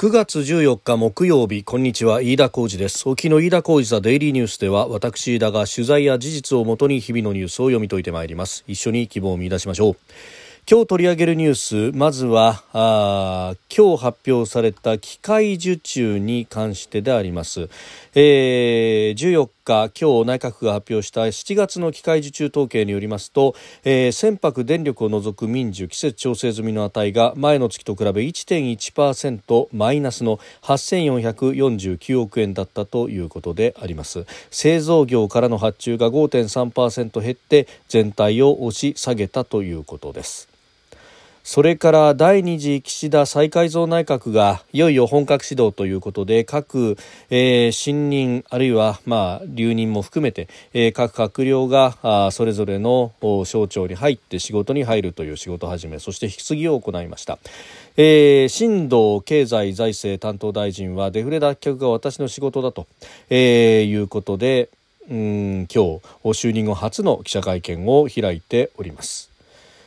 9月14日木曜日こんにちは。飯田浩二です。沖の飯田浩二ザデイリーニュースでは私飯田が取材や事実をもとに日々のニュースを読み解いてまいります。一緒に希望を見出しましょう。今日取り上げるニュースまずはあ今日発表された機械受注に関してであります、えー、14日今日内閣府が発表した7月の機械受注統計によりますと、えー、船舶電力を除く民需季節調整済みの値が前の月と比べ1.1%マイナスの8449億円だったということであります。製造業からの発注が5.3%減って全体を押し下げたということです。それから第2次岸田再改造内閣がいよいよ本格始動ということで各、えー、新任あるいは、まあ、留任も含めて、えー、各閣僚があそれぞれの省庁に入って仕事に入るという仕事始めそして引き継ぎを行いました。えー、新藤経済財政担当大臣はデフレ脱却が私の仕事だと、えー、いうことでうん今日就任後初の記者会見を開いております。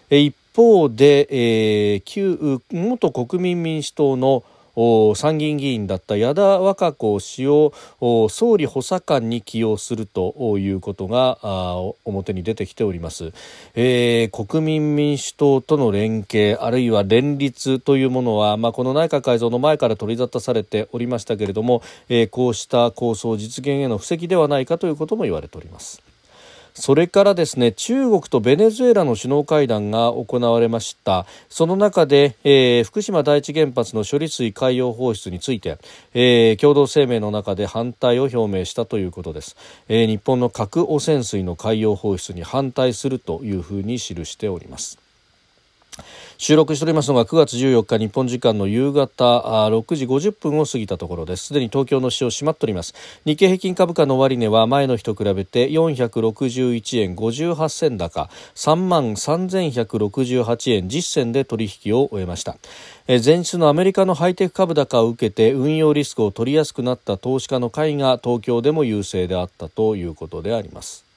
一方で、えー、旧元国民民主党の参議院議員だった矢田稚子氏を総理補佐官に起用するということが表に出てきております、えー、国民民主党との連携あるいは連立というものは、まあ、この内閣改造の前から取り沙汰されておりましたけれども、えー、こうした構想実現への布石ではないかということも言われております。それからですね中国とベネズエラの首脳会談が行われました。その中で、えー、福島第一原発の処理水海洋放出について、えー、共同声明の中で反対を表明したということです、えー、日本の核汚染水の海洋放出に反対するというふうに記しております。収録しておりますのが9月14日日本時間の夕方6時50分を過ぎたところです。すでに東京の市場閉まっております。日経平均株価の終値は前の日と比べて461円58銭高3万3168円10銭で取引を終えました。前日のアメリカのハイテク株高を受けて運用リスクを取りやすくなった投資家の会が東京でも優勢であったということであります。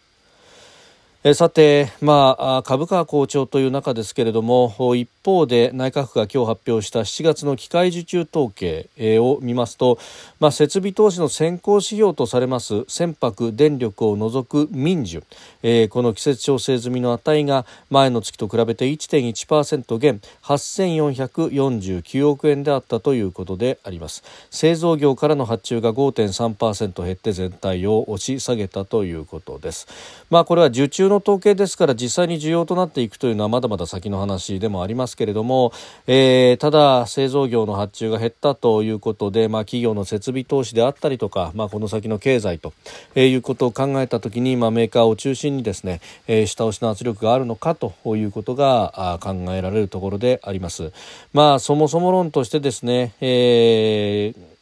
えさて、まあ、株価好調という中ですけれども一方で内閣府が今日発表した7月の機械受注統計を見ますと、まあ、設備投資の先行指標とされます船舶電力を除く民需、えー、この季節調整済みの値が前の月と比べて1.1%減8449億円であったということであります。製造業からの発注が5.3%減って全体を押し下げたということです、まあ、これは受注の統計ですから実際に需要となっていくというのはまだまだ先の話でもありますけれども、えー、ただ製造業の発注が減ったということで、まあ、企業の設備投資であったりとか、まあ、この先の経済と、えー、いうことを考えたときに、まあ、メーカーを中心にですね、えー、下押しの圧力があるのかということが考えられるところであります。まあ、そもそも論としてですね、えー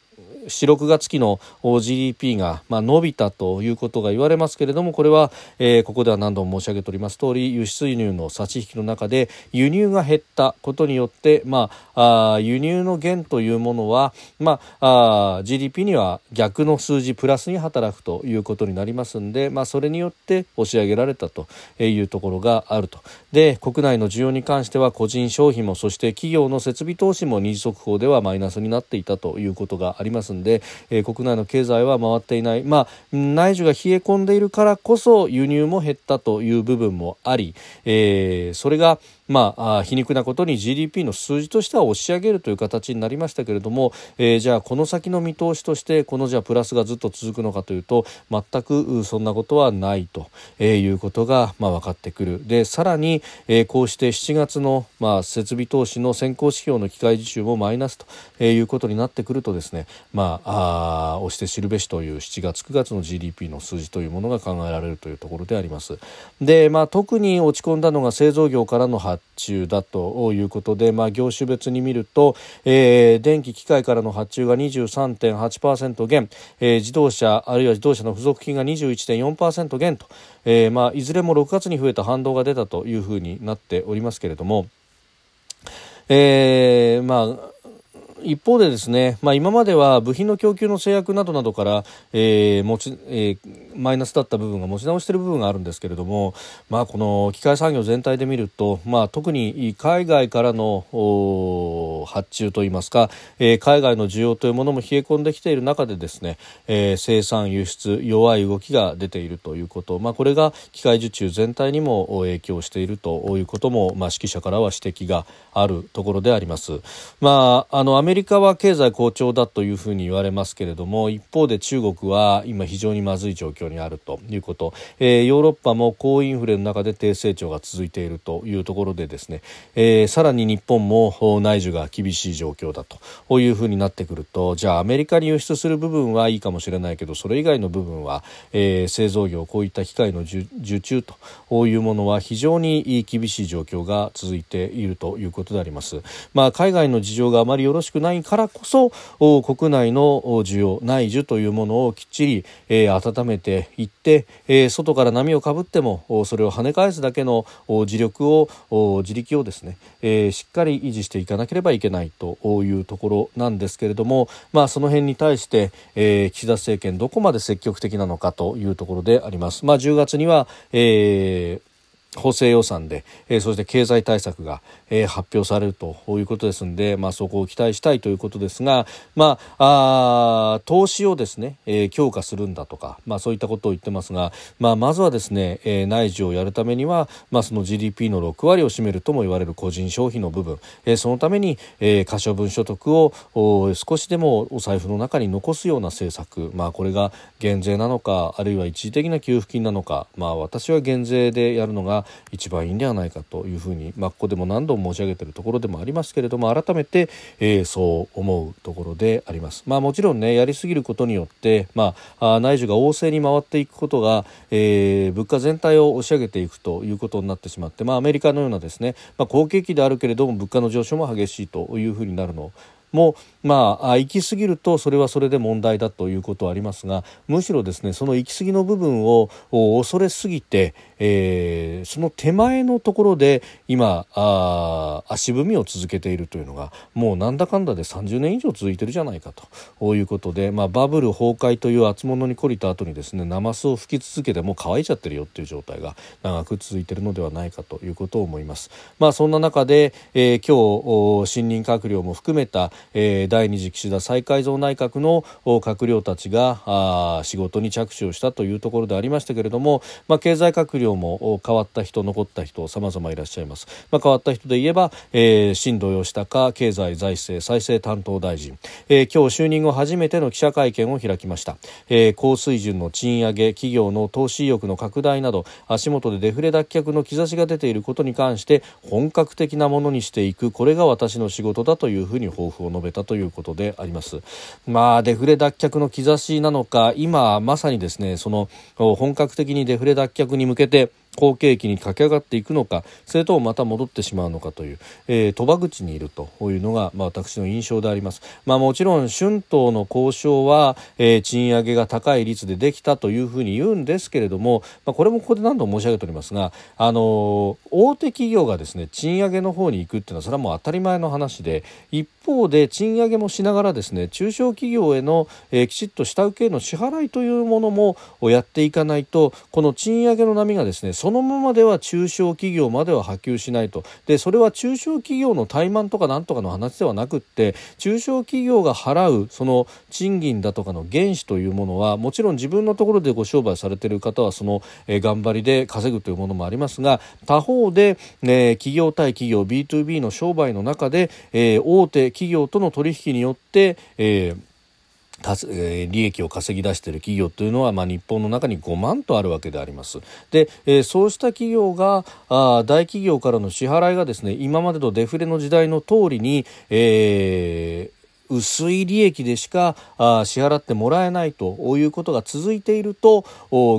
4、6月期の GDP が、まあ、伸びたということが言われますけれどもこれは、えー、ここでは何度も申し上げております通り輸出輸入の差し引きの中で輸入が減ったことによって、まあ、あ輸入の減というものは、まあ、あ GDP には逆の数字プラスに働くということになりますので、まあ、それによって押し上げられたというところがあると。で国内の需要に関しては個人消費もそして企業の設備投資も二次速報ではマイナスになっていたということがありますんで、えー、国内の経済は回っていない、まあ、内需が冷え込んでいるからこそ輸入も減ったという部分もあり、えー、それがまあ、皮肉なことに GDP の数字としては押し上げるという形になりましたけれども、えー、じゃあこの先の見通しとしてこのじゃあプラスがずっと続くのかというと全くそんなことはないと、えー、いうことが、まあ、分かってくるでさらに、えー、こうして7月の、まあ、設備投資の先行指標の機械受注もマイナスと、えー、いうことになってくるとですね、まあ、あ押して知るべしという7月9月の GDP の数字というものが考えられるというところであります。で、まあ、特に落ち込んだのが製造業からの発注だということで、まあ、業種別に見ると、えー、電気機械からの発注が23.8%減、えー、自動車あるいは自動車の付属品が21.4%減と、えーまあ、いずれも6月に増えた反動が出たというふうになっておりますけれども、えー、まあ一方でですね、まあ、今までは部品の供給の制約などなどから、えー持ちえー、マイナスだった部分が持ち直している部分があるんですけれども、まあ、この機械産業全体で見ると、まあ、特に海外からの発注といいますか、えー、海外の需要というものも冷え込んできている中でですね、えー、生産輸出弱い動きが出ているということ、まあ、これが機械受注全体にも影響しているということも、まあ、指揮者からは指摘があるところであります。まあ、あのアメメリカは経済好調だというふうに言われますけれども一方で中国は今非常にまずい状況にあるということ、えー、ヨーロッパも高インフレの中で低成長が続いているというところでですね、えー、さらに日本も内需が厳しい状況だというふうになってくるとじゃあアメリカに輸出する部分はいいかもしれないけどそれ以外の部分は、えー、製造業こういった機械の受注というものは非常に厳しい状況が続いているということであります。まあ、海外の事情があまりよろしくないからこそ国内の需要内需というものをきっちり、えー、温めていって、えー、外から波をかぶってもそれを跳ね返すだけの自力を自力をですね、えー、しっかり維持していかなければいけないというところなんですけれども、まあ、その辺に対して、えー、岸田政権どこまで積極的なのかというところであります。まあ、10月には、えー補正予算で、えー、そして経済対策が、えー、発表されるということですので、まあ、そこを期待したいということですが、まあ、あ投資をですね、えー、強化するんだとか、まあ、そういったことを言ってますが、まあ、まずはですね、えー、内需をやるためには、まあ、その GDP の6割を占めるとも言われる個人消費の部分、えー、そのために、えー、可処分所得をお少しでもお財布の中に残すような政策、まあ、これが減税なのかあるいは一時的な給付金なのか、まあ、私は減税でやるのが一番いいんではないかというふうに、まあ、ここでも何度も申し上げているところでもありますけれども改めて、えー、そう思うところであります。まあ、もちろんねやりすぎることによって、まあ、内需が旺盛に回っていくことが、えー、物価全体を押し上げていくということになってしまって、まあ、アメリカのようなですね、まあ、好景気であるけれども物価の上昇も激しいというふうになるのもまあ行き過ぎるとそれはそれで問題だということはありますがむしろですねその行き過ぎの部分を恐れすぎて、えー、その手前のところで今あ足踏みを続けているというのがもうなんだかんだで30年以上続いてるじゃないかということで、まあ、バブル崩壊という厚物に懲りた後にですねナマスを吹き続けてもう乾いちゃってるよっていう状態が長く続いているのではないかということを思います。まあ、そんな中で、えー、今日新任閣僚も含めた、えー、第二次岸田再改造内閣の閣僚たちがあ仕事に着手をしたというところでありましたけれども、まあ、経済閣僚も変わった人残った人様々いらっしゃいます、まあ、変わった人で言えば、えー、新藤義孝経済財政再生担当大臣、えー、今日就任後初めての記者会見を開きました、えー、高水準の賃上げ企業の投資意欲の拡大など足元でデフレ脱却の兆しが出ていることに関して本格的なものにしていくこれが私の仕事だというふうに抱負を述べたということであります。まあ、デフレ脱却の兆しなのか、今まさにですね、その本格的にデフレ脱却に向けて、好景気に駆け上がっていくのかそれともまた戻ってしまうのかという、えー、賭場口にいるというのが、まあ、私の印象であります、まあ、もちろん春闘の交渉は、えー、賃上げが高い率でできたというふうに言うんですけれども、まあ、これもここで何度も申し上げておりますが、あのー、大手企業がですね賃上げの方に行くっていうのはそれはもう当たり前の話で一方で賃上げもしながらですね中小企業への、えー、きちっと下請けの支払いというものもやっていかないとこの賃上げの波がですねそのままでは中小企業までは波及しないと。でそれは中小企業の怠慢とかなんとかの話ではなくって中小企業が払うその賃金だとかの原資というものはもちろん自分のところでご商売されている方はその、えー、頑張りで稼ぐというものもありますが他方で、ね、企業対企業 B2B の商売の中で、えー、大手企業との取引によって、えー利益を稼ぎ出している企業というのは、まあ、日本の中に5万とあるわけであります。で、えー、そうした企業があ大企業からの支払いがですね今までのデフレの時代の通りに、えー薄い利益でしかあ支払ってもらえないということが続いていると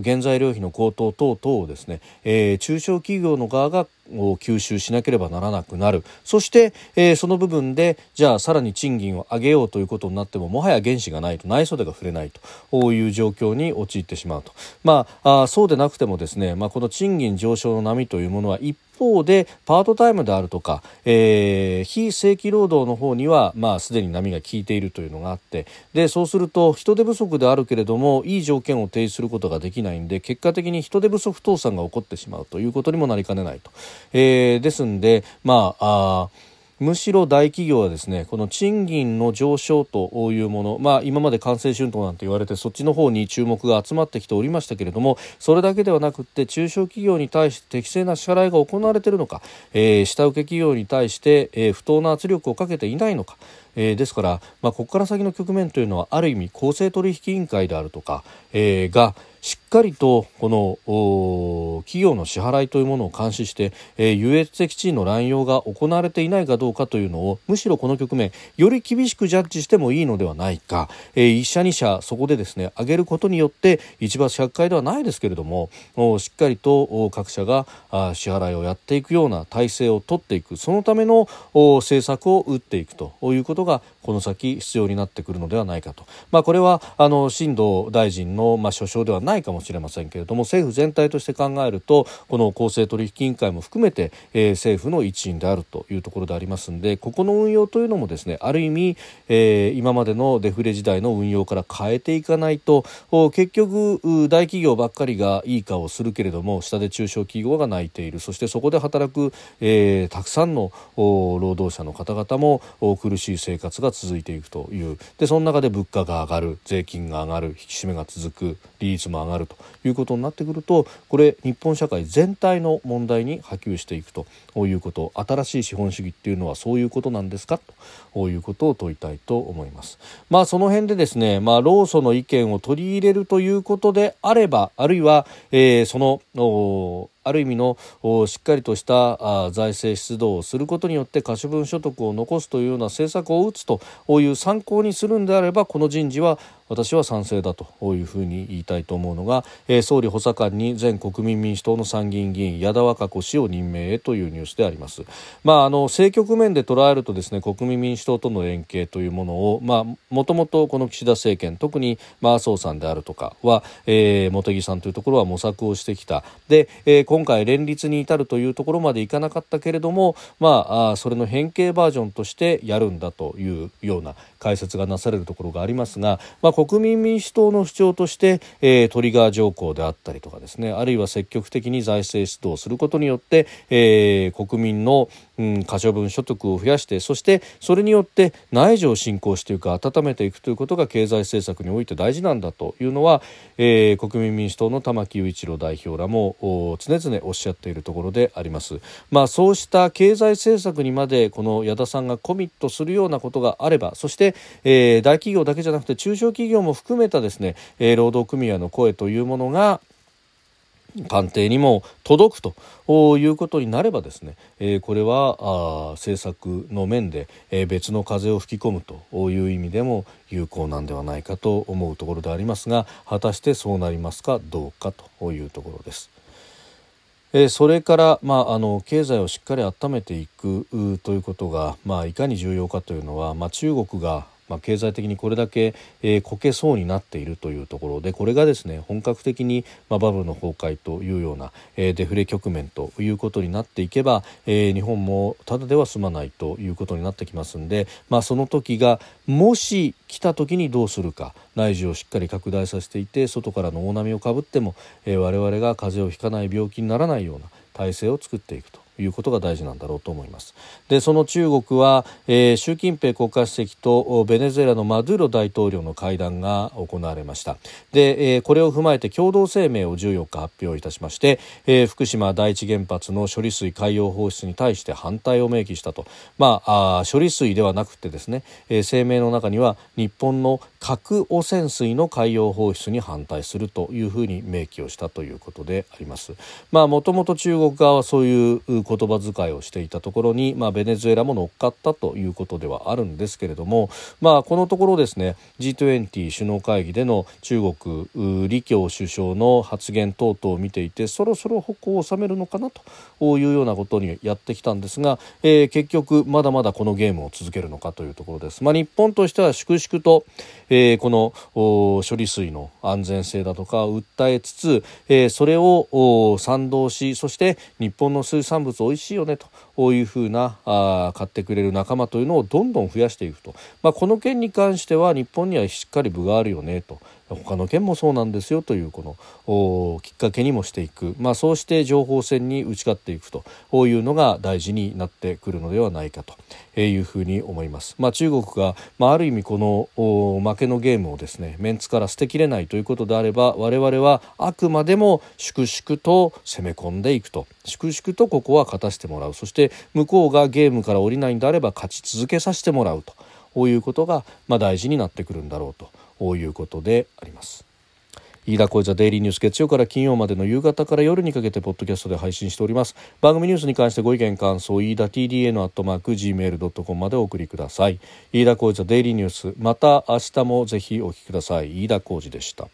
原材料費の高騰等々をですね、えー、中小企業の側が吸収しなければならなくなる。そして、えー、その部分でじゃあさらに賃金を上げようということになってももはや原資がないと内袖が触れないという状況に陥ってしまうと、まあ、あそうでなくてもですね、まあ、この賃金上昇の波というものは一方でパートタイムであるとか、えー、非正規労働の方には、まあ、すでに波が効いているというのがあってでそうすると人手不足であるけれどもいい条件を提示することができないんで結果的に人手不足倒産が起こってしまうということにもなりかねないと。えー、ですんで、まああむしろ大企業はですねこの賃金の上昇というもの、まあ、今まで官製春闘なんて言われてそっちの方に注目が集まってきておりましたけれどもそれだけではなくて中小企業に対して適正な支払いが行われているのか、えー、下請け企業に対して、えー、不当な圧力をかけていないのか、えー、ですから、まあ、ここから先の局面というのはある意味公正取引委員会であるとか、えー、がしっかりとこの企業の支払いというものを監視して、えー、優越的地位の乱用が行われていないかどうかというのをむしろこの局面より厳しくジャッジしてもいいのではないか、えー、1社2社そこでですね上げることによって一罰百回ではないですけれどもしっかりと各社が支払いをやっていくような体制を取っていく。そのための政策を打っていくということがこの先必要になってくるのではないかと、まあ、これはあの新藤大臣の、まあ、所掌ではないかもしれませんけれども政府全体として考えるとこの公正取引委員会も含めて、えー、政府の一員であるというところでありますのでここの運用というのもですねある意味、えー、今までのデフレ時代の運用から変えていかないと結局大企業ばっかりがいい顔をするけれども下で中小企業が泣いている。そしてそこで働く、えー、たくさんの労働者の方々も苦しい生活が続いていくという。でその中で物価が上がる税金が上がる引き締めが続く利率も上がると。いうことになってくるとこれ日本社会全体の問題に波及していくということ新しい資本主義っていうのはそういうことなんですか？ということを問いたいと思います。まあその辺でですね、まあ、労組の意見を取り入れるということであればあるいは、えー、そのある意味のしっかりとした財政出動をすることによって可処分所得を残すというような政策を打つという参考にするんであればこの人事は私は賛成だというふうに言いたいと思うのが、えー、総理補佐官に前国民民主党の参議院議員矢田和歌子氏を任命へというニュースであります。まあ、あの政局面で捉えるとですね国民民主党との連携というものを、まあ、もともとこの岸田政権特に、まあ、麻生さんであるとかは、えー、茂木さんというところは模索をしてきたで、えー、今回連立に至るというところまでいかなかったけれども、まあ、あそれの変形バージョンとしてやるんだというような解説がなされるところがありますが、まあ、国民民主党の主張として、えー、トリガー条項であったりとかですねあるいは積極的に財政出動することによって、えー、国民の、うん、可処分所得を増やしてそしてそれによって内需を進行していく温めていくということが経済政策において大事なんだというのは、えー、国民民主党の玉木雄一郎代表らも常々おっしゃっているところであります。まあ、そうした経済政策にまでこの矢田さんがコミットするようなことがあればそしてえー、大企業だけじゃなくて中小企業企業も含めたですね、えー、労働組合の声というものが官邸にも届くということになればですね、えー、これはあ政策の面で、えー、別の風を吹き込むという意味でも有効なんではないかと思うところでありますが果たしてそうなりますかどうかというところです。えそれから、まあ、あの経済をしっかり温めていくということが、まあ、いかに重要かというのは、まあ、中国がまあ、経済的にこれだけ、えー、こけそうになっているというところでこれがですね本格的に、まあ、バブルの崩壊というような、えー、デフレ局面ということになっていけば、えー、日本もただでは済まないということになってきますんで、まあ、その時がもし来た時にどうするか内需をしっかり拡大させていて外からの大波をかぶっても、えー、我々が風邪をひかない病気にならないような体制を作っていくと。いうことが大事なんだろうと思います。でその中国は、えー、習近平国家主席とベネズエラのマドゥロ大統領の会談が行われました。で、えー、これを踏まえて共同声明を14日発表いたしまして、えー、福島第一原発の処理水海洋放出に対して反対を明記したと、まあ、あ処理水ではなくてですね、えー、声明の中には日本の核汚染水の海洋放出に反対するというふうに明記をしたということであります。まあ、もともと中国側はそういう言葉遣いをしていたところに、まあ、ベネズエラも乗っかったということではあるんですけれども、まあ、このところですね G20 首脳会議での中国李強首相の発言等々を見ていてそろそろ矛を収めるのかなというようなことにやってきたんですが、えー、結局まだまだこのゲームを続けるのかというところです。まあ、日本としては粛々と、えー、この処理水の安全性だとか訴えつつ、えー、それを賛同しそして日本の水産物物美味しいよねというふうなあ買ってくれる仲間というのをどんどん増やしていくと、まあ、この件に関しては日本にはしっかり部があるよねと。他の県もそうなんですよというこのきっかけにもしていく、まあ、そうして情報戦に打ち勝っていくというのが大事になってくるのではないかというふうに思います。まあ、中国が、まあ、ある意味この負けのゲームをですねメンツから捨てきれないということであれば我々はあくまでも粛々と攻め込んでいくと粛々とここは勝たせてもらうそして向こうがゲームから降りないんであれば勝ち続けさせてもらうとこういうことが、まあ、大事になってくるんだろうと。ういうことであります。飯田小泉デイリーニュース月曜から金曜までの夕方から夜にかけてポッドキャストで配信しております。番組ニュースに関してご意見感想飯田 TDA のアットマーク Gmail.com までお送りください。飯田小泉デイリーニュース。また明日もぜひお聞きください。飯田小泉でした。